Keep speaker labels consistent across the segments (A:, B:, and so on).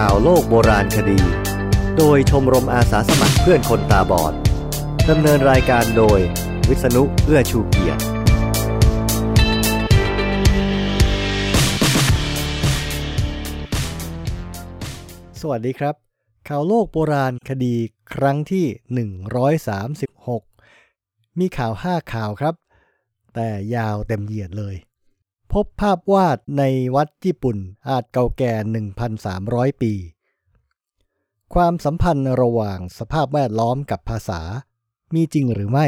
A: ข่าวโลกโบราณคดี โดยชมรมอาสาสมัครเพื่อนคนตาบอดดำเนินรายการโดย วิษณุเอื้อชูเกียรติ สวัสดีครับ ข่าวโลกโบราณคดีครั้งที่ 136 มีข่าว 5 ข่าวครับ แต่ยาวเต็มเหยียดเลย พบภาพวาดในวัดญี่ปุ่นอาจเก่าแก่ 1,300 ปี ความสัมพันธ์ระหว่างสภาพแวดล้อมกับภาษา มีจริงหรือไม่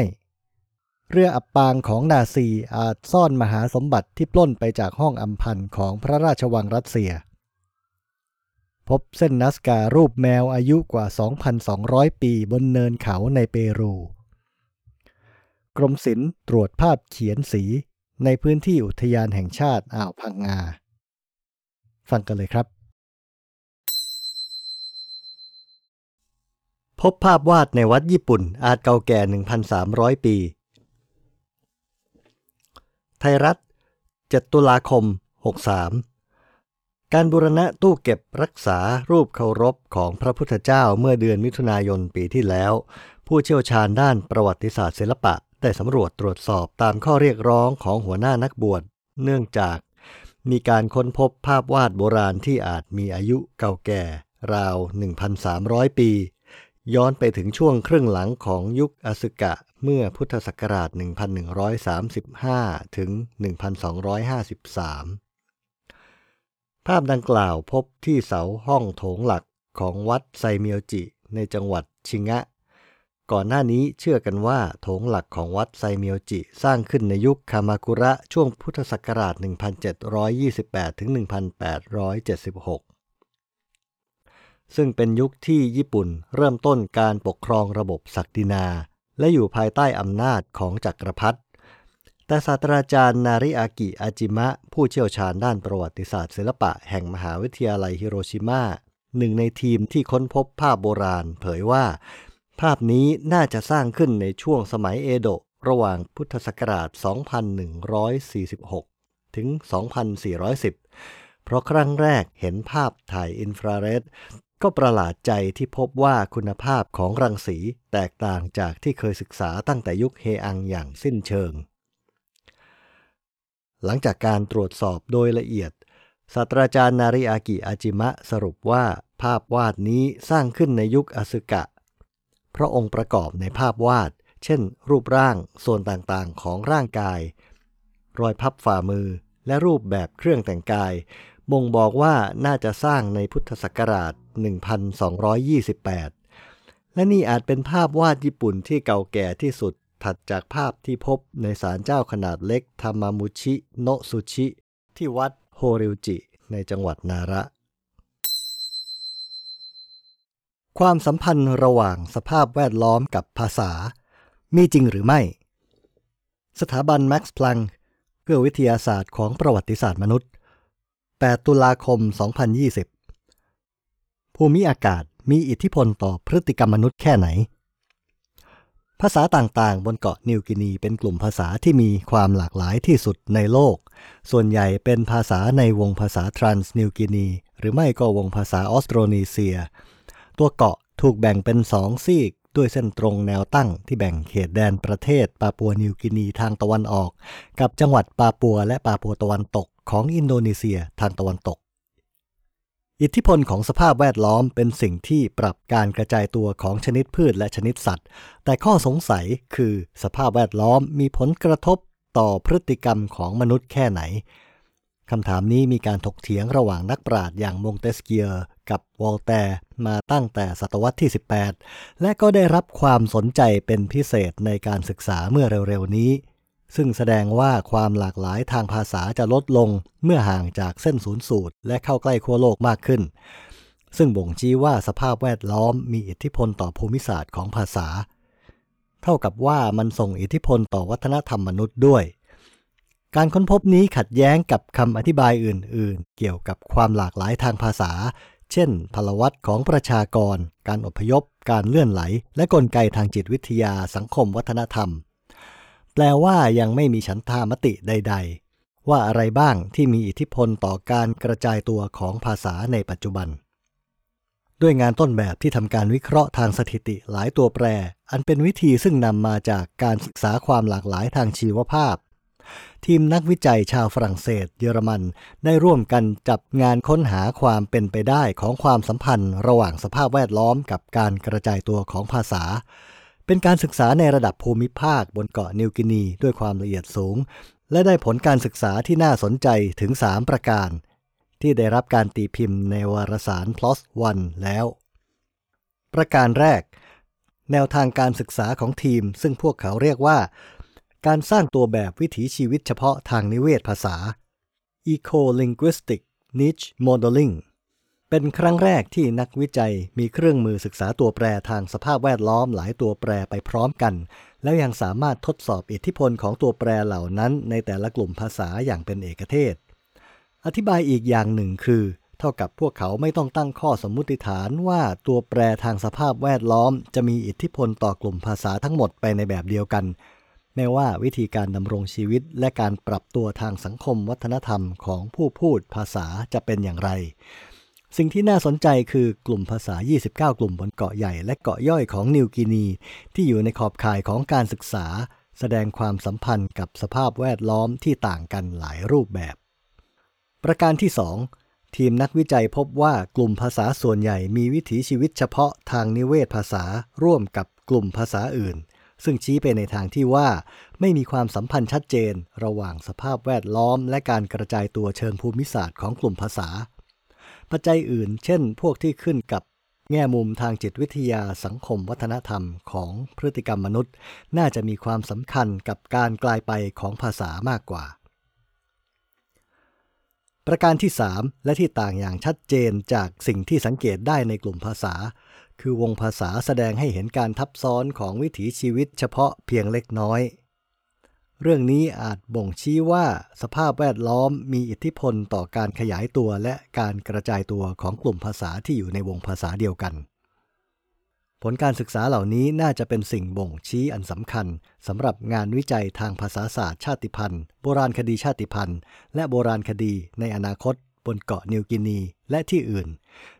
A: เรืออับปางของนาซีอาจซ่อนมหาสมบัติที่ปล้นไปจากห้องอำพันธ์ของพระราชวังรัสเซีย พบเส้นนัสการูปแมวอายุกว่า 2,200 ปีบนเนินเขาในเปรู กรมศิลป์ตรวจภาพเขียนสี ในพื้นที่อุทยานแห่งชาติอ่าวพังงา ฟังกันเลยครับ พบภาพวาดในวัดญี่ปุ่นอาจเก่าแก่ 1,300 ปี ไทยรัฐ 7 ตุลาคม 63 การบูรณะตู้เก็บรักษารูปเคารพของพระพุทธเจ้าเมื่อเดือนมิถุนายนปีที่แล้ว ผู้เชี่ยวชาญด้านประวัติศาสตร์ศิลปะ ได้สำรวจตรวจสอบตามข้อเรียกร้องของหัวหน้านักบวช เนื่องจากมีการค้นพบภาพวาดโบราณที่อาจมีอายุเก่าแก่ ราว 1,300 ปี ย้อนไปถึงช่วงครึ่งหลังของยุคอสึกะเมื่อพุทธศักราช 1135 ถึง 1253 ภาพดังกล่าวพบที่เสาห้องโถงหลักของวัดไซเมียวจิในจังหวัดชิงะ ก่อนหน้านี้เชื่อกันว่าโถงหลักของวัดไซเมียวจิ สร้างขึ้นในยุคคามากุระช่วงพุทธศักราช 1728 ถึง 1876 ซึ่งเป็นยุคที่ญี่ปุ่นเริ่มต้นการปกครองระบบศักดินา และอยู่ภายใต้อำนาจของจักรพรรดิแต่ศาสตราจารย์นาริอากิอาจิมะ ผู้เชี่ยวชาญด้านประวัติศาสตร์ศิลปะแห่งมหาวิทยาลัยฮิโรชิมาหนึ่งในทีมที่ค้นพบภาพโบราณ เผยว่า ภาพนี้น่าจะสร้างขึ้นในช่วงสมัยเอโดะระหว่างพุทธศักราช 2146 ถึง 2410 เพราะครั้งแรกเห็นภาพถ่ายอินฟราเรดก็ประหลาดใจที่พบว่าคุณภาพของรังสีแตกต่างจากที่เคยศึกษาตั้งแต่ยุคเฮอังอย่างสิ้นเชิง หลังจากการตรวจสอบโดยละเอียดศาสตราจารย์นาริอากิอาจิมะสรุปว่าภาพวาดนี้สร้างขึ้นในยุคอสึกะ เพราะองค์ประกอบในภาพวาด เช่น รูปร่างส่วนต่างๆ ของร่างกาย รอยพับฝ่ามือ และรูปแบบเครื่องแต่งกาย บ่งบอกว่าน่าจะสร้างในพุทธศักราช 1228 และนี่อาจเป็นภาพวาดญี่ปุ่นที่เก่าแก่ที่สุดถัดจากภาพที่พบในศาลเจ้าขนาดเล็กทามามุชิโนะซุชิ ที่วัดโฮริวจิ ในจังหวัดนาระ ความสัมพันธ์ระหว่างสภาพแวดล้อมกับภาษา มีจริงหรือไม่ สถาบันแม็กซ์พลังเพื่อวิทยาศาสตร์ของประวัติศาสตร์มนุษย์ 8 ตุลาคม 2020 ภูมิอากาศมีอิทธิพลต่อพฤติกรรมมนุษย์แค่ไหน ภาษาต่างๆ บนเกาะนิวกินีเป็นกลุ่มภาษาที่มีความหลากหลายที่สุดในโลก ส่วนใหญ่เป็นภาษาในวงภาษาทรานส์นิวกินี หรือไม่ก็วงภาษาออสโตรนีเซีย ตัวเกาะถูกแบ่งเป็นสองซีกด้วยเส้นตรงแนวตั้งที่แบ่งเขตแดนประเทศปาปัวนิวกินีทางตะวันออก กับจังหวัดปาปัวและปาปัวตะวันตกของอินโดนีเซียทางตะวันตก อิทธิพลของสภาพแวดล้อมเป็นสิ่งที่ปรับการกระจายตัวของชนิดพืชและชนิดสัตว์ แต่ข้อสงสัยคือสภาพแวดล้อมมีผลกระทบต่อพฤติกรรมของมนุษย์แค่ไหน คำถามนี้มีการถกเถียงระหว่างนักปราชญ์อย่างมงเตสเกียร์กับวอลแตร์มาตั้งแต่ศตวรรษที่ 18 และก็ได้รับความสนใจเป็นพิเศษในการศึกษาเมื่อเร็วๆนี้ ซึ่งแสดงว่าความหลากหลายทางภาษาจะลดลงเมื่อห่างจากเส้นศูนย์สูตร และเข้าใกล้ขั้วโลกมากขึ้น ซึ่งบ่งชี้ว่าสภาพแวดล้อมมีอิทธิพลต่อภูมิศาสตร์ของภาษา เท่ากับว่ามันส่งอิทธิพลต่อวัฒนธรรมมนุษย์ด้วย การค้นพบนี้ขัดแย้งกับคำอธิบายอื่น ๆ เกี่ยวกับความหลากหลายทางภาษา เช่น พลวัตของประชากร การอพยพ การเลื่อนไหล และกลไกทางจิตวิทยาสังคมวัฒนธรรม แปลว่ายังไม่มีฉันทามติใด ๆ ว่าอะไรบ้างที่มีอิทธิพลต่อการกระจายตัวของภาษาในปัจจุบัน ด้วยงานต้นแบบที่ทำการวิเคราะห์ทางสถิติหลายตัวแปร อันเป็นวิธีซึ่งนำมาจากการศึกษาความหลากหลายทางชีวภาพ ทีมนักวิจัยชาวฝรั่งเศสเยอรมัน ได้ร่วมกันจับงานค้นหาความเป็นไปได้ของความสัมพันธ์ระหว่างสภาพแวดล้อมกับการกระจายตัวของภาษา เป็นการศึกษาในระดับภูมิภาคบนเกาะนิวกินีด้วยความละเอียดสูง และได้ผลการศึกษาที่น่าสนใจถึง 3 ประการ ที่ได้รับการตีพิมพ์ในวารสาร PLOS ONE แล้ว ประการแรก แนวทางการศึกษาของทีม ซึ่งพวกเขาเรียกว่า การสร้างตัวแบบวิถีชีวิตเฉพาะทางนิเวศภาษา Eco-linguistic niche modeling เป็นครั้งแรกที่นักวิจัยมีเครื่องมือศึกษาตัวแปรทางสภาพแวดล้อมหลายตัวแปรไปพร้อมกัน แล้วยังสามารถทดสอบอิทธิพลของตัวแปรเหล่านั้น ในแต่ละกลุ่มภาษาอย่างเป็นเอกเทศ อธิบายอีกอย่างหนึ่งคือ เท่ากับพวกเขาไม่ต้องตั้งข้อสมมุติฐานว่าตัวแปรทางสภาพแวดล้อม จะมีอิทธิพลต่อกลุ่มภาษาทั้งหมดไปในแบบเดียวกัน แม้ว่าวิธีการดำรงชีวิตและการปรับตัวทางสังคมวัฒนธรรมของผู้พูดภาษาจะเป็นอย่างไร สิ่งที่น่าสนใจคือกลุ่มภาษา 29 กลุ่มบนเกาะใหญ่และเกาะย่อยของนิวกินี ที่อยู่ในขอบข่ายของการศึกษา แสดงความสัมพันธ์กับสภาพแวดล้อมที่ต่างกันหลายรูปแบบ ประการที่ 2ทีมนักวิจัยพบว่ากลุ่มภาษาส่วนใหญ่มีวิถีชีวิตเฉพาะทางนิเวศภาษาร่วมกับกลุ่มภาษาอื่น ซึ่งชี้ไปในทางที่ว่าไม่มีความสัมพันธ์ชัดเจน ระหว่างสภาพแวดล้อม และการกระจายตัวเชิงภูมิศาสตร์ของกลุ่มภาษา ปัจจัยอื่น เช่น พวกที่ขึ้นกับแง่มุมทางจิตวิทยาสังคมวัฒนธรรมของพฤติกรรมมนุษย์ น่าจะมีความสำคัญกับการกลายไปของภาษามากกว่า ประการที่ 3 และที่ต่างอย่างชัดเจนจากสิ่งที่สังเกตได้ในกลุ่มภาษา คือวงภาษาแสดงให้เห็นการทับซ้อนของวิถีชีวิตเฉพาะเพียงเล็กน้อย เรื่องนี้อาจบ่งชี้ว่าสภาพแวดล้อมมีอิทธิพลต่อการขยายตัวและการกระจายตัวของกลุ่มภาษาที่อยู่ในวงภาษาเดียวกัน ผลการศึกษาเหล่านี้น่าจะเป็นสิ่งบ่งชี้อันสำคัญสำหรับงานวิจัยทางภาษาศาสตร์ชาติพันธุ์ โบราณคดีชาติพันธุ์ และโบราณคดีในอนาคต บนเกาะนิวกินีและที่อื่น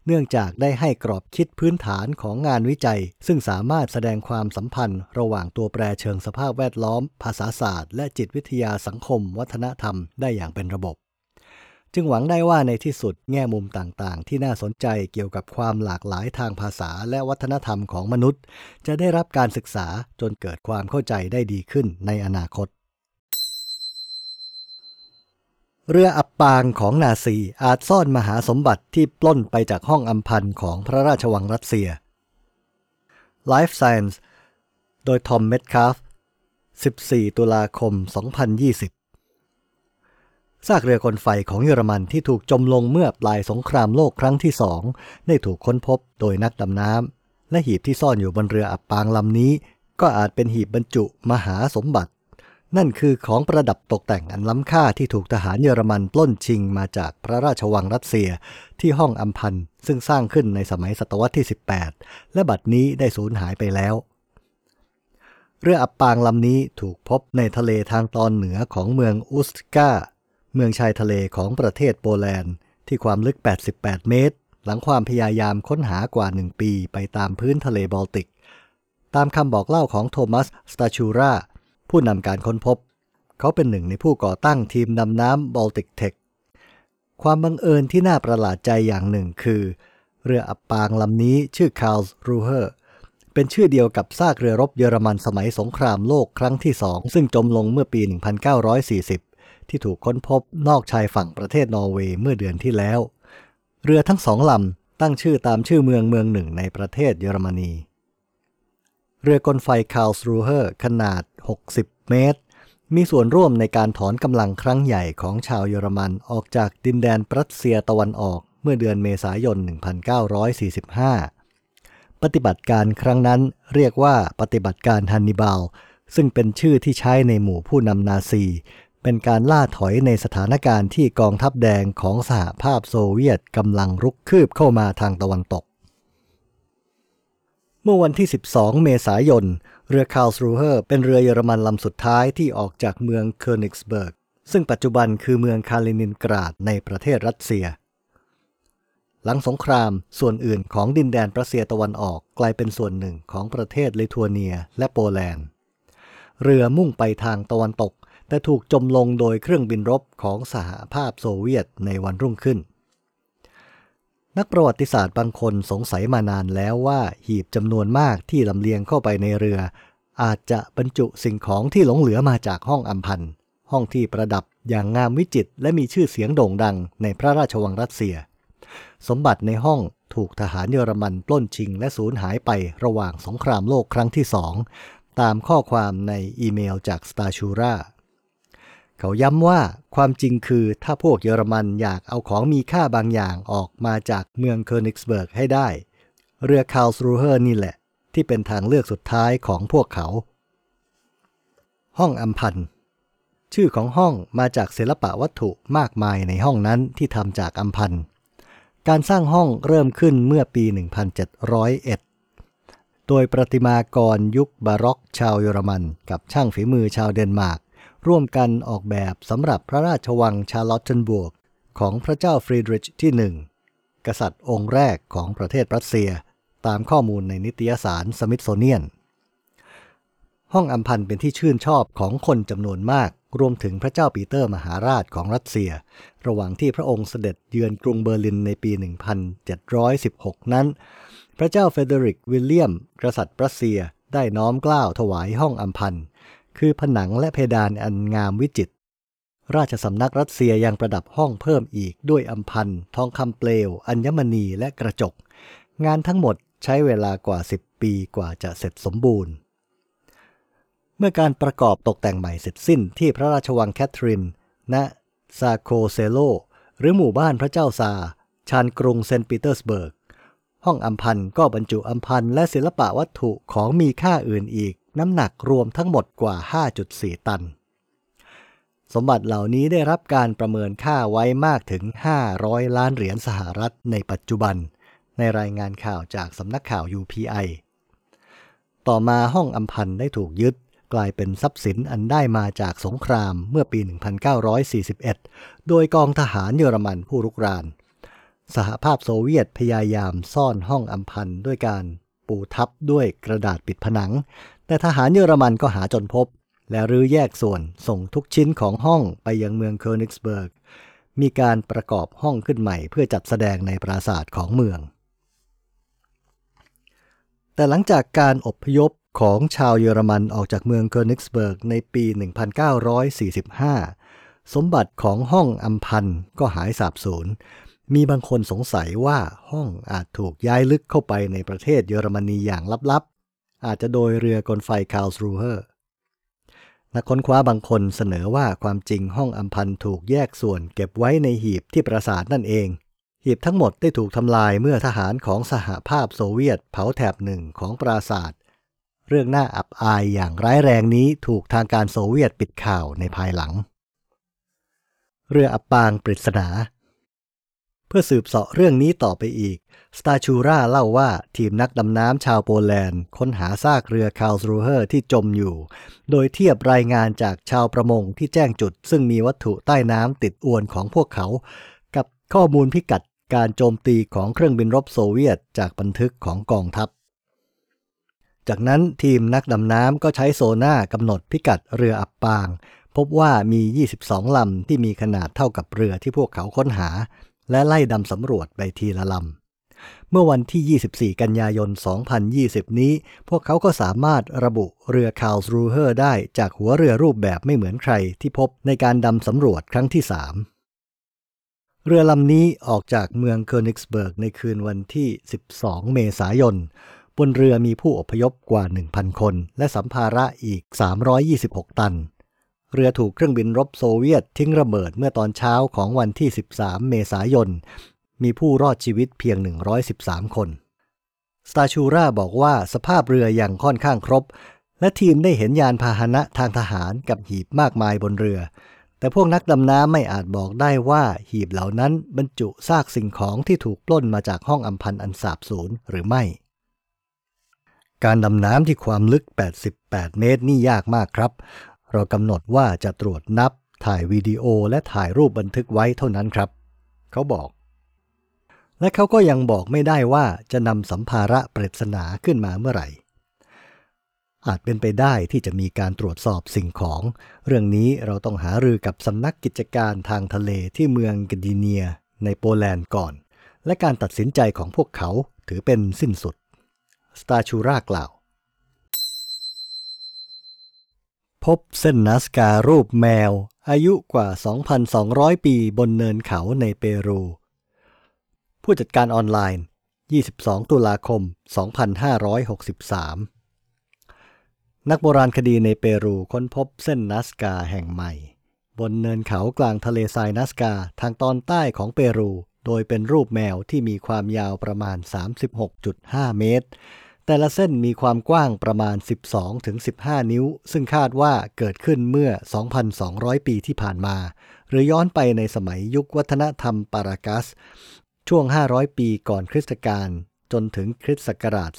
A: เนื่องจากได้ให้กรอบคิดพื้นฐานของงานวิจัย ซึ่งสามารถแสดงความสัมพันธ์ ระหว่างตัวแปรเชิงสภาพแวดล้อม ภาษาศาสตร์ และจิตวิทยาสังคม วัฒนธรรมได้อย่างเป็นระบบ จึงหวังได้ว่าในที่สุดแง่มุมต่างๆ ที่น่าสนใจเกี่ยวกับความหลากหลายทางภาษาและวัฒนธรรมของมนุษย์ จะได้รับการศึกษาจนเกิดความเข้าใจได้ดีขึ้นในอนาคต เรืออับปางของนาซีอาจซ่อนมหาสมบัติที่ปล้นไปจากห้องอำพันธ์ของพระราชวังรัสเซีย Life Science โดยทอมเมดคาฟ14 ตุลาคม 2020 ซากเรือกลไฟของเยอรมันที่ถูกจมลงเมื่อปลายสงครามโลกครั้งที่สองได้ถูกค้นพบโดยนักดำน้ำและหีบที่ซ่อนอยู่บนเรืออับปางลำนี้ ก็อาจเป็นหีบบรรจุมหาสมบัติ นั่นคือของประดับตกแต่งอันล้ำค่าที่ถูกทหารเยอรมันปล้นชิงมาจากพระราชวังรัสเซียที่ห้องอำพันซึ่งสร้างขึ้นในสมัยศตวรรษที่ 18 และบัดนี้ได้สูญหายไปแล้วเรืออับปางลำนี้ถูกพบในทะเลทางตอนเหนือของเมืองอุสต์กา เมืองชายทะเลของประเทศโปแลนด์ ที่ความลึก 88 เมตร หลังความพยายามค้นหากว่า 1 ปีไปตามพื้นทะเลบอลติก ตามคำบอกเล่าของโทมัส สตาชูราผู้นำการค้นพบ เขาเป็นหนึ่งในผู้ก่อตั้งทีมดำน้ำ Baltictech ความบังเอิญที่น่าประหลาดใจอย่างหนึ่งคือ เรืออับปางลำนี้ชื่อคาร์ลสรูเฮอร์เป็นชื่อเดียวกับซากเรือรบเยอรมันสมัยสงครามโลกครั้งที่สองซึ่งจมลงเมื่อปี 1940 ที่ถูกค้นพบนอกชายฝั่งประเทศนอร์เวย์เมื่อเดือนที่แล้ว เรือทั้งสองลำตั้งชื่อตามชื่อเมืองเมืองหนึ่งในประเทศเยอรมนี เรือกลไฟคาร์ลรูเฮอร์ขนาด 60 เมตร มีส่วนร่วมในการถอนกำลังครั้งใหญ่ของชาวเยอรมันออกจากดินแดนปรัสเซียตะวันออกเมื่อเดือนเมษายน 1945 ปฏิบัติการครั้งนั้นเรียกว่าปฏิบัติการฮันนิบาลซึ่งเป็นชื่อที่ใช้ในหมู่ผู้นำนาซี เป็นการล่าถอยในสถานการณ์ที่กองทัพแดงของสหภาพโซเวียตกำลังรุกคืบเข้ามาทางตะวันตก เมื่อวันที่ 12 เมษายน เรือคาร์ลสรูเฮอร์เป็นเรือเยอรมันลำสุดท้ายที่ออกจากเมืองเคอร์นิกสเบิร์ก ซึ่งปัจจุบันคือเมืองคาลินินกราดในประเทศรัสเซียหลังสงครามส่วนอื่นของดินแดนปรัสเซียตะวันออกกลายเป็นส่วนหนึ่งของประเทศลิทัวเนียและโปแลนด์ เรือมุ่งไปทางตะวันตก แต่ถูกจมลงโดยเครื่องบินรบของสหภาพโซเวียตในวันรุ่งขึ้น นักประวัติศาสตร์บางคนสงสัยมานานแล้วว่าหีบจำนวนมากที่ลำเลียงเข้าไปในเรือ อาจจะบรรจุสิ่งของที่หลงเหลือมาจากห้องอัมพันธ์ห้องที่ประดับอย่างงามวิจิตรและมีชื่อเสียงโด่งดังในพระราชวังรัสเซีย สมบัติในห้องถูกทหารเยอรมันปล้นชิงและสูญหายไประหว่างสงครามโลกครั้งที่สองตามข้อความในอีเมลจากสตาชูรา เขาย้ำว่าความจริงคือถ้าพวกเยอรมันอยากเอาของมีค่าบางอย่างออกมาจากเมืองเคอร์นิกสเบิร์กให้ได้ เรือคาร์ลสรูเฮอร์นี่แหละ ที่เป็นทางเลือกสุดท้ายของพวกเขา ห้องอำพัน ชื่อของห้องมาจากศิลปวัตถุมากมายในห้องนั้นที่ทำจากอำพัน การสร้างห้องเริ่มขึ้นเมื่อปี 1701 โดยประติมากรยุคบาร็อกชาวเยอรมัน กับช่างฝีมือชาวเดนมาร์ก ร่วมกันออกแบบสำหรับพระราชวังชาร์ลอตเทนบวกของพระเจ้าฟรีดริชที่หนึ่งกษัตริย์องค์แรกของประเทศปรัสเซีย ตามข้อมูลในนิตยสารสมิธโซเนียน ห้องอำพันเป็นที่ชื่นชอบของคนจำนวนมาก รวมถึงพระเจ้าปีเตอร์มหาราชของรัสเซีย ระหว่างที่พระองค์เสด็จเยือนกรุงเบอร์ลินในปี 1716 นั้น พระเจ้าเฟรเดริกวิลเลียม กษัตริย์ปรัสเซียได้น้อมกล้าวถวายห้องอัมพันธ์ คือผนังและเพดานอันงามวิจิตรราชสำนักรัสเซียยังประดับห้องเพิ่มอีกด้วยอัมพันธ์ทองคำเปลว อัญมณีและกระจก งานทั้งหมดใช้เวลากว่า 10 ปีกว่าจะเสร็จสมบูรณ์ เมื่อการประกอบตกแต่งใหม่เสร็จสิ้นที่พระราชวังแคทรินณซาร์โคเซโล หรือหมู่บ้านพระเจ้าซาร์ ชานกรุงเซนต์ปีเตอร์สเบิร์ก ห้องอัมพันธ์ก็บรรจุอัมพันธ์และศิลปะวัตถุของมีค่าอื่นอีก น้ำหนักรวมทั้งหมดกว่า 5.4 ตัน สมบัติเหล่านี้ได้รับการประเมินค่าไว้มากถึง 500 ล้านเหรียญสหรัฐในปัจจุบัน ในรายงานข่าวจากสำนักข่าว UPI ต่อมาห้องอัมพันธ์ได้ถูกยึดกลายเป็นทรัพย์สินอันได้มาจากสงครามเมื่อปี 1941 โดยกองทหารเยอรมันผู้รุกราน สหภาพโซเวียตพยายามซ่อนห้องอัมพันธ์ด้วยการ ปูทับด้วยกระดาษปิดผนัง แต่ทหารเยอรมันก็หาจนพบ และรื้อแยกส่วนส่งทุกชิ้นของห้องไปยังเมืองเคอร์นิกสเบิร์ก มีการประกอบห้องขึ้นใหม่เพื่อจัดแสดงในปราสาทของเมือง แต่หลังจากการอพยพของชาวเยอรมันออกจากเมืองเคอร์นิกสเบิร์กในปี 1945 สมบัติของห้องอำพันก็หายสาบสูญ มีบางคนสงสัยว่าห้องอาจถูกย้ายลึกเข้าไปในประเทศเยอรมนีอย่างลับๆ อาจจะโดยเรือกลไฟคาร์ลสรูเฮอร์นักค้นคว้าบางคนเสนอว่าความจริงห้องอัมพันธ์ถูกแยกส่วนเก็บไว้ในหีบที่ปราสาทนั่นเอง หีบทั้งหมดได้ถูกทำลายเมื่อทหารของสหภาพโซเวียตเผาแถบหนึ่งของปราสาทเรื่องน่าอับอายอย่างร้ายแรงนี้ถูกทางการโซเวียตปิดข่าวในภายหลัง เรืออับปางปริศนา เพื่อสืบเสาะเรื่องนี้ต่อไปอีก สตาชูราเล่าว่าทีมนักดำน้ำชาวโปแลนด์ ค้นหาซากเรือคาร์ลสรูเฮอร์ที่จมอยู่ โดยเทียบรายงานจากชาวประมงที่แจ้งจุด ซึ่งมีวัตถุใต้น้ำติดอวนของพวกเขา กับข้อมูลพิกัดการโจมตีของเครื่องบินรบโซเวียตจากบันทึกของกองทัพ จากนั้นทีมนักดำน้ำก็ใช้โซนาร์กำหนดพิกัดเรืออับปาง พบว่ามี 22 ลำที่มีขนาดเท่ากับเรือที่พวกเขาค้นหา และไล่ดำสำรวจไปทีละลำ เมื่อวันที่ 24 กันยายน 2020 นี้ พวกเขาก็สามารถระบุเรือคาร์ลสรูเฮอร์ได้จากหัวเรือรูปแบบไม่เหมือนใครที่พบในการดำสำรวจครั้งที่ 3เรือลำนี้ออกจากเมืองเคอร์นิกสเบิร์กในคืนวันที่ 12 เมษายน บนเรือมีผู้อพยพกว่า 1,000 คน และสัมภาระอีก 326 ตัน เรือถูกเครื่องบินรบโซเวียตทิ้งระเบิดเมื่อตอนเช้าของวันที่ 13 เมษายน มีผู้รอดชีวิตเพียง 113 คน สตาชูราบอกว่าสภาพเรืออยังค่อนข้างครบ และทีมได้เห็นยานพาหนะทางทหารกับหีบมากมายบนเรือ แต่พวกนักดำน้ำไม่อาจบอกได้ว่าหีบเหล่านั้นบรรจุซากสิ่งของที่ถูกปล้นมาจากห้องอัมพันธ์อันสาบสูญหรือไม่ การดำน้ำที่ความลึก 88 เมตรนี่ยากมากครับ เรากำหนดว่าจะตรวจนับ ถ่ายวิดีโอและถ่ายรูปบันทึกไว้เท่านั้นครับ เขาบอก และเขาก็ยังบอกไม่ได้ว่าจะนำสัมภาระปริศนาขึ้นมาเมื่อไหร่ อาจเป็นไปได้ที่จะมีการตรวจสอบสิ่งของ เรื่องนี้เราต้องหารือกับสำนักกิจการทางทะเลที่เมืองกดีเนีย ในโปแลนด์ก่อน และการตัดสินใจของพวกเขาถือเป็นสิ้นสุด สตาชูรากล่าว พบเส้นนาสการูปแมว อายุกว่า 2,200 ปีบนเนินเขาในเปรู ผู้จัดการออนไลน์ 22 ตุลาคม 2563 นักโบราณคดีในเปรูค้นพบเส้นนาสกาแห่งใหม่ บนเนินเขากลางทะเลทรายนาสกาทางตอนใต้ของเปรู โดยเป็นรูปแมวที่มีความยาวประมาณ 36.5 เมตร แต่ละเส้นมีความกว้างประมาณ 12-15นิ้ว ซึ่งคาดว่าเกิดขึ้นเมื่อ 2,200 ปีที่ผ่านมา หรือย้อนไปในสมัยยุควัฒนธรรมปารากัส ช่วง 500 ปีก่อนคริสตกาลจนถึงคริสต์ศักราช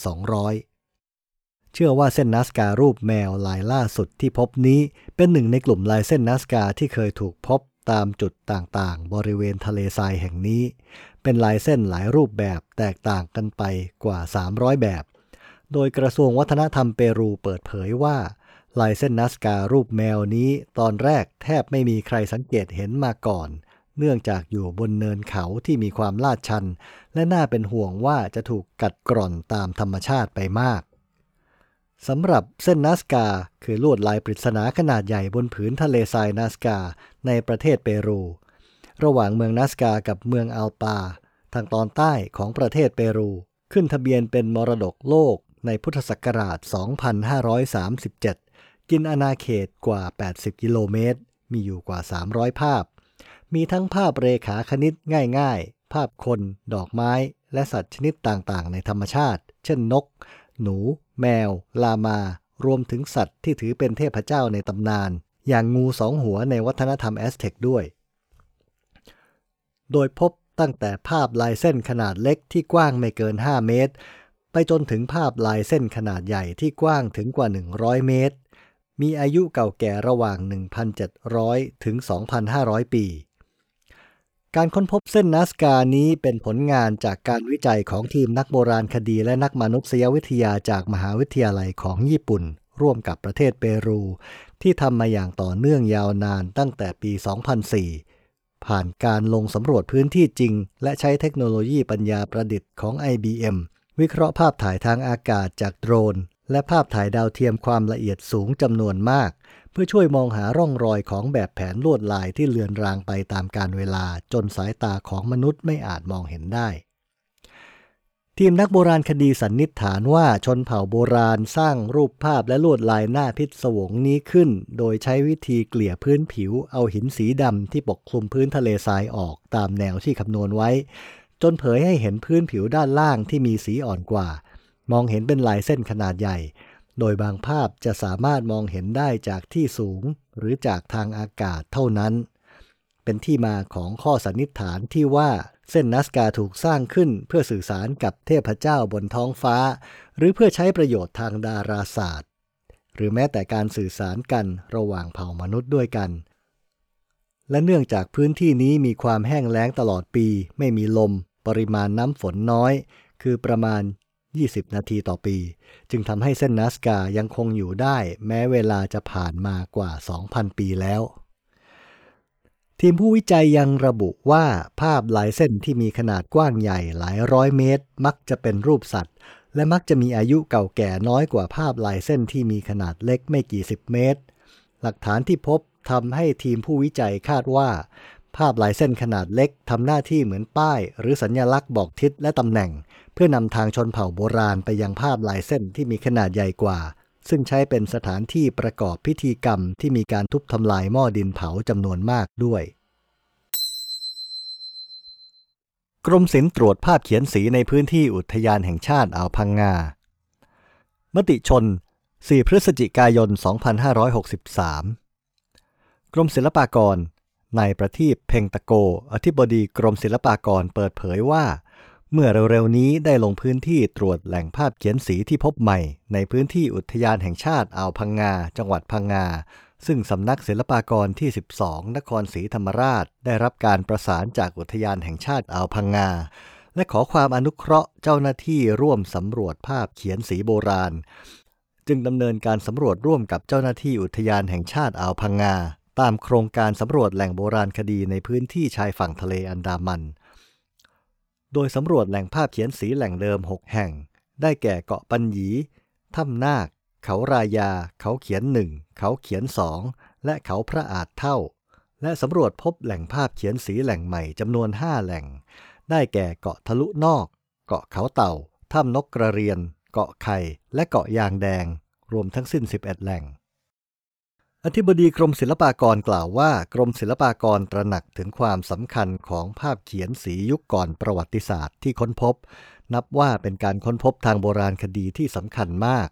A: 200 เชื่อว่าเส้นนาสการูปแมวลายล่าสุดที่พบนี้ เป็นหนึ่งในกลุ่มลายเส้นนาสกาที่เคยถูกพบตามจุดต่างๆ บริเวณทะเลทรายแห่งนี้ เป็นลายเส้นหลายรูปแบบแตกต่างกันไปกว่า 300 แบบ โดยกระทรวงวัฒนธรรมเปรูเปิดเผยว่าลายเส้นนัสการูปแมวนี้ตอนแรกแทบไม่มีใครสังเกตเห็นมาก่อน เนื่องจากอยู่บนเนินเขาที่มีความลาดชัน และน่าเป็นห่วงว่าจะถูกกัดกร่อนตามธรรมชาติไปมากสำหรับเส้นนัสกาคือลวดลายปริศนาขนาดใหญ่บนผืนทะเลทรายนัสกาในประเทศเปรู ระหว่างเมืองนัสกากับเมืองอัลปา ทางตอนใต้ของประเทศเปรู ขึ้นทะเบียนเป็นมรดกโลก ในพุทธศักราช 2537 กินอาณาเขตกว่า 80 กิโลเมตร มีอยู่กว่า 300 ภาพ มีทั้งภาพเรขาคณิตง่ายๆ ภาพคน ดอกไม้ และสัตว์ชนิดต่างๆ ในธรรมชาติ เช่นนก หนู แมว ลามารวมถึงสัตว์ที่ถือเป็นเทพเจ้าในตำนาน อย่างงูสองหัวในวัฒนธรรมแอสเท็กด้วย โดยพบตั้งแต่ภาพลายเส้นขนาดเล็กที่กว้างไม่เกิน 5 เมตร จนถึงภาพลายเส้นขนาดใหญ่ที่กว้างถึงกว่า 100 เมตร มีอายุเก่าแก่ระหว่าง 1,700 ถึง 2,500 ปี การค้นพบเส้นนัสกานี้เป็นผลงานจากการวิจัยของทีมนักโบราณคดีและนักมนุษยวิทยาจากมหาวิทยาลัยของญี่ปุ่น ร่วมกับประเทศเปรู ที่ทำมาอย่างต่อเนื่องยาวนานตั้งแต่ปี 2004ผ่านการลงสำรวจพื้นที่จริง และใช้เทคโนโลยีปัญญาประดิษฐ์ของ IBM วิเคราะห์ภาพถ่ายทางอากาศจากโดรน และภาพถ่ายดาวเทียมความละเอียดสูงจำนวนมาก เพื่อช่วยมองหาร่องรอยของแบบแผนลวดลายที่เลือนรางไปตามการเวลาจนสายตาของมนุษย์ไม่อาจมองเห็นได้ ทีมนักโบราณคดีสันนิษฐานว่าชนเผ่าโบราณสร้างรูปภาพและลวดลายหน้าพิศวงนี้ขึ้น โดยใช้วิธีเกลี่ยพื้นผิวเอาหินสีดำที่ปกคลุมพื้นทะเลทรายออกตามแนวที่คำนวณไว้ จนเผยให้เห็นพื้นผิวด้านล่างที่มีสีอ่อนกว่า มองเห็นเป็นลายเส้นขนาดใหญ่ โดยบางภาพจะสามารถมองเห็นได้จากที่สูงหรือจากทางอากาศเท่านั้น เป็นที่มาของข้อสันนิษฐานที่ว่าเส้นนัสกาถูกสร้างขึ้นเพื่อสื่อสารกับเทพเจ้าบนท้องฟ้า หรือเพื่อใช้ประโยชน์ทางดาราศาสตร์ หรือแม้แต่การสื่อสารกันระหว่างเผ่ามนุษย์ด้วยกัน และเนื่องจากพื้นที่นี้มีความแห้งแล้งตลอดปี ไม่มีลม ปริมาณน้ำฝนน้อย คือประมาณ 20 นาทีต่อปี จึงทำให้เส้นนัสกายังคงอยู่ได้ แม้เวลาจะผ่านมากว่า 2,000 ปีแล้ว ทีมผู้วิจัยยังระบุว่าภาพลายเส้นที่มีขนาดกว้างใหญ่หลายร้อยเมตร มักจะเป็นรูปสัตว์ และมักจะมีอายุเก่าแก่น้อยกว่าภาพลายเส้นที่มีขนาดเล็กไม่กี่สิบเมตร หลักฐานที่พบทำให้ทีมผู้วิจัยคาดว่า ภาพลายเส้นขนาดเล็กทำหน้าที่เหมือนป้าย หรือสัญญลักษณ์บอกทิศและตำแหน่ง เพื่อนำทางชนเผ่าโบราณไปยังภาพลายเส้นที่มีขนาดใหญ่กว่า ซึ่งใช้เป็นสถานที่ประกอบพิธีกรรมที่มีการทุบทำลายหม้อดินเผาจำนวนมากด้วย กรมศิลป์ตรวจภาพเขียนสีในพื้นที่อุทยานแห่งชาติอ่าวพังงา มติชน 4 พฤศจิกายน 2563 กรมศิลปากร นายประทีปเพ่งตะโก อธิบดีกรมศิลปากรเปิดเผยว่า เมื่อเร็วๆนี้ได้ลงพื้นที่ตรวจแหล่งภาพเขียนสีที่พบใหม่ ในพื้นที่อุทยานแห่งชาติอ่าวพังงา จังหวัดพังงา ซึ่งสำนักศิลปากรที่ 12 นครศรีธรรมราช ได้รับการประสานจากอุทยานแห่งชาติอ่าวพังงา และขอความอนุเคราะห์เจ้าหน้าที่ร่วมสำรวจภาพเขียนสีโบราณ จึงดำเนินการสำรวจร่วมกับเจ้าหน้าที่อุทยานแห่งชาติอ่าวพังงา ตามโครงการสำรวจแหล่งโบราณคดีในพื้นที่ชายฝั่งทะเลอันดามัน โดยสำรวจแหล่งภาพเขียนสีแหล่งเดิม 6 แห่ง ได้แก่เกาะปัญญี ถ้ำนาค เขารายา เขาเขียนหนึ่ง เขาเขียนสอง และเขาพระอาจเท่า และสำรวจพบแหล่งภาพเขียนสีแหล่งใหม่จำนวน 5 แหล่ง ได้แก่เกาะทะลุนอก เกาะเขาเต่า ถ้ำนกกระเรียน เกาะไข่ และเกาะยางแดง รวมทั้งสิ้น 11 แหล่ง อธิบดีกรมศิลปากรกล่าวว่า กรมศิลปากรตระหนักถึงความสำคัญของภาพเขียนสียุคก่อนประวัติศาสตร์ที่ค้นพบ นับว่าเป็นการค้นพบทางโบราณคดีที่สำคัญมาก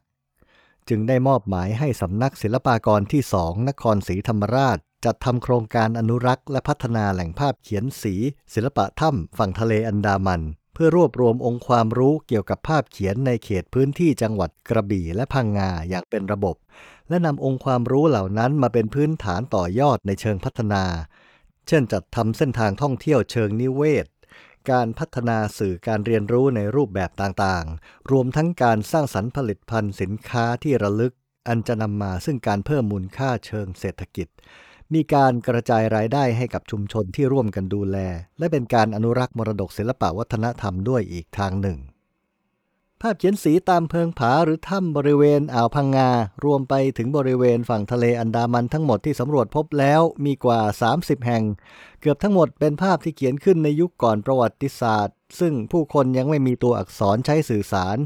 A: จึงได้มอบหมายให้สำนักศิลปากรที่สองนครศรีธรรมราช จัดทำโครงการอนุรักษ์ และพัฒนาแหล่งภาพเขียนสี ศิลปะถ้ำฝั่งทะเลอันดามัน เพื่อรวบรวมองค์ความรู้เกี่ยวกับภาพเขียนในเขตพื้นที่จังหวัดกระบี่และพังงาอย่างเป็นระบบ และนำองค์ความรู้เหล่านั้นมาเป็นพื้นฐานต่อยอดในเชิงพัฒนา เช่นจัดทำเส้นทางท่องเที่ยวเชิงนิเวศ การพัฒนาสื่อการเรียนรู้ในรูปแบบต่างๆ รวมทั้งการสร้างสรรค์ผลิตภัณฑ์สินค้าที่ระลึก อันจะนำมาซึ่งการเพิ่มมูลค่าเชิงเศรษฐกิจ มีการกระจายรายได้ให้กับชุมชนที่ร่วมกันดูแล และเป็นการอนุรักษ์มรดกศิลปวัฒนธรรมด้วยอีกทางหนึ่งาพเขียนสีตามเพิงผาหรือถ้ำบริเวณอ่าวพังงา รวมไปถึงบริเวณฝั่งทะเลอันดามันทั้งหมดที่สำรวจพบแล้วมีกว่า 30 แห่ง เกือบทั้งหมดเป็นภาพที่เขียนขึ้นในยุคก่อนประวัติศาสตร์ ซึ่งผู้คนยังไม่มีตัวอักษรใช้สื่อสาร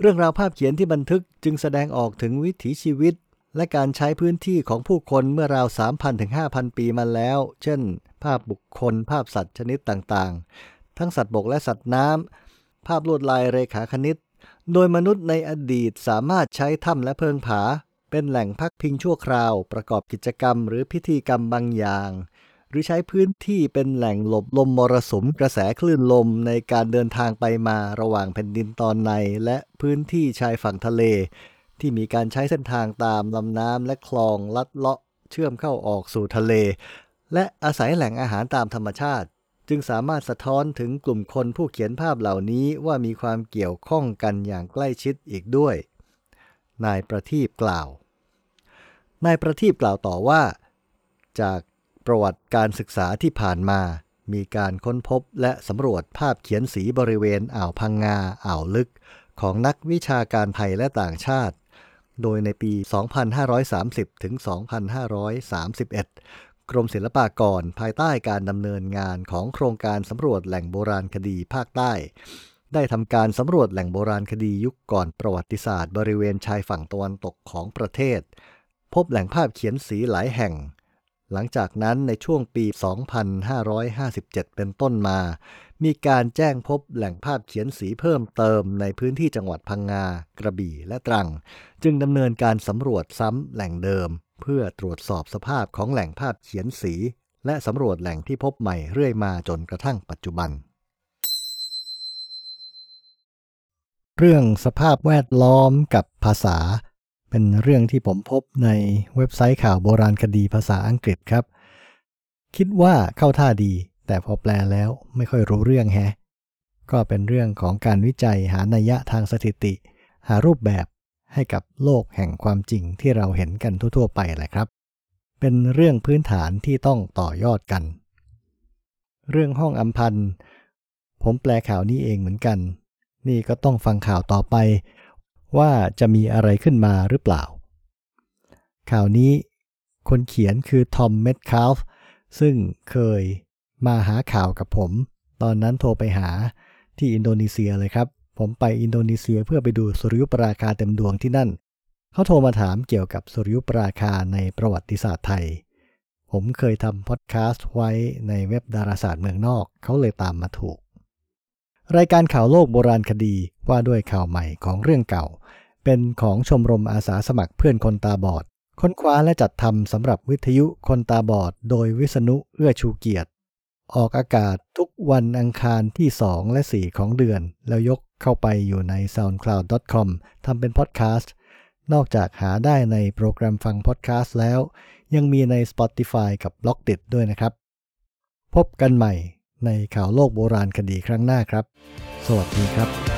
A: เรื่องราวภาพเขียนที่บันทึกจึงแสดงออกถึงวิถีชีวิต และการใช้พื้นที่ของผู้คนเมื่อราว 3,000ถึง5,000 ปีมาแล้ว เช่น ภาพบุคคล ภาพสัตว์ชนิดต่างๆ ทั้งสัตว์บกและสัตว์น้ำภาพลวดลายเรขาคณิต โดยมนุษย์ในอดีตสามารถใช้ถ้ำและเพิงผา เป็นแหล่งพักพิงชั่วคราว ประกอบกิจกรรมหรือพิธีกรรมบางอย่าง หรือใช้พื้นที่เป็นแหล่งหลบลมมรสุมกระแสคลื่นลมในการเดินทางไปมาระหว่างแผ่นดินตอนใน และพื้นที่ชายฝั่งทะเล ที่มีการใช้เส้นทางตามลำน้ำและคลองลัดเลาะเชื่อมเข้าออกสู่ทะเล และอาศัยแหล่งอาหารตามธรรมชาติ จึงสามารถสะท้อนถึงกลุ่มคนผู้เขียนภาพเหล่านี้ว่ามีความเกี่ยวข้องกันอย่างใกล้ชิดอีกด้วย นายประทีปกล่าว นายประทีปกล่าวต่อว่า จากประวัติการศึกษาที่ผ่านมา มีการค้นพบและสำรวจภาพเขียนสีบริเวณอ่าวพังงาอ่าวลึก ของนักวิชาการไทยและต่างชาติ โดยในปี 2530 ถึง 2531 กรมศิลปากรภายใต้การดำเนินงานของโครงการสำรวจแหล่งโบราณคดีภาคใต้ ได้ทำการสำรวจแหล่งโบราณคดียุคก่อนประวัติศาสตร์ บริเวณชายฝั่งตะวันตกของประเทศ พบแหล่งภาพเขียนสีหลายแห่ง หลังจากนั้นในช่วงปี 2557 เป็นต้นมา มีการแจ้งพบแหล่งภาพเขียนสีเพิ่มเติมในพื้นที่จังหวัดพังงา กระบี่ และตรัง จึงดำเนินการสำรวจซ้ำแหล่งเดิม เพื่อตรวจสอบสภาพของแหล่งภาพเขียนสี และสำรวจแหล่งที่พบใหม่เรื่อยมาจนกระทั่งปัจจุบัน เรื่องสภาพแวดล้อมกับภาษา เป็นเรื่องที่ผมพบในเว็บไซต์ข่าวโบราณคดีภาษาอังกฤษครับ คิดว่าเข้าท่าดี แต่พอแปลแล้วไม่ค่อยรู้เรื่องแฮะก็เป็นเรื่องของการวิจัยหานัยยะทางสถิติ หารูปแบบ ให้กับโลกแห่งความจริงที่เราเห็นกันทั่ว ๆ ไปแหละครับ เป็นเรื่องพื้นฐานที่ต้องต่อยอดกัน เรื่องห้องอัมพันธ์ผมแปลข่าวนี้เองเหมือนกัน นี่ก็ต้องฟังข่าวต่อไป ว่าจะมีอะไรขึ้นมาหรือเปล่า ข่าวนี้คนเขียนคือทอมเมดคาลฟซึ่งเคยมาหาข่าวกับผม ตอนนั้นโทรไปหาที่อินโดนีเซียเลยครับ ผมไปอินโดนีเซียเพื่อไปดูสุริยุปราคาเต็มดวงที่นั่น เขาโทรมาถามเกี่ยวกับสุริยุปราคาในประวัติศาสตร์ไทย ผมเคยทำพอดแคสต์ไว้ในเว็บดาราศาสตร์เมืองนอก เขาเลยตามมาถูก รายการข่าวโลกโบราณคดีว่าด้วยข่าวใหม่ของเรื่องเก่า เป็นของชมรมอาสาสมัครเพื่อนคนตาบอด ค้นคว้าและจัดทำสำหรับวิทยุคนตาบอด โดยวิษณุเอื้อชูเกียรติออกอากาศทุกวันอังคารที่ 2 และ 4 ของเดือน แล้วยก เข้าไปอยู่ใน soundcloud.com ทำเป็นพอดแคสต์ นอกจากหาได้ในโปรแกรมฟังพอดแคสต์แล้ว ยังมีใน Spotify กับ b ล็อกดิดด้วยนะครับ พบกันใหม่ในข่าวโลกโบราณคดีครั้งหน้าครับ สวัสดีครับ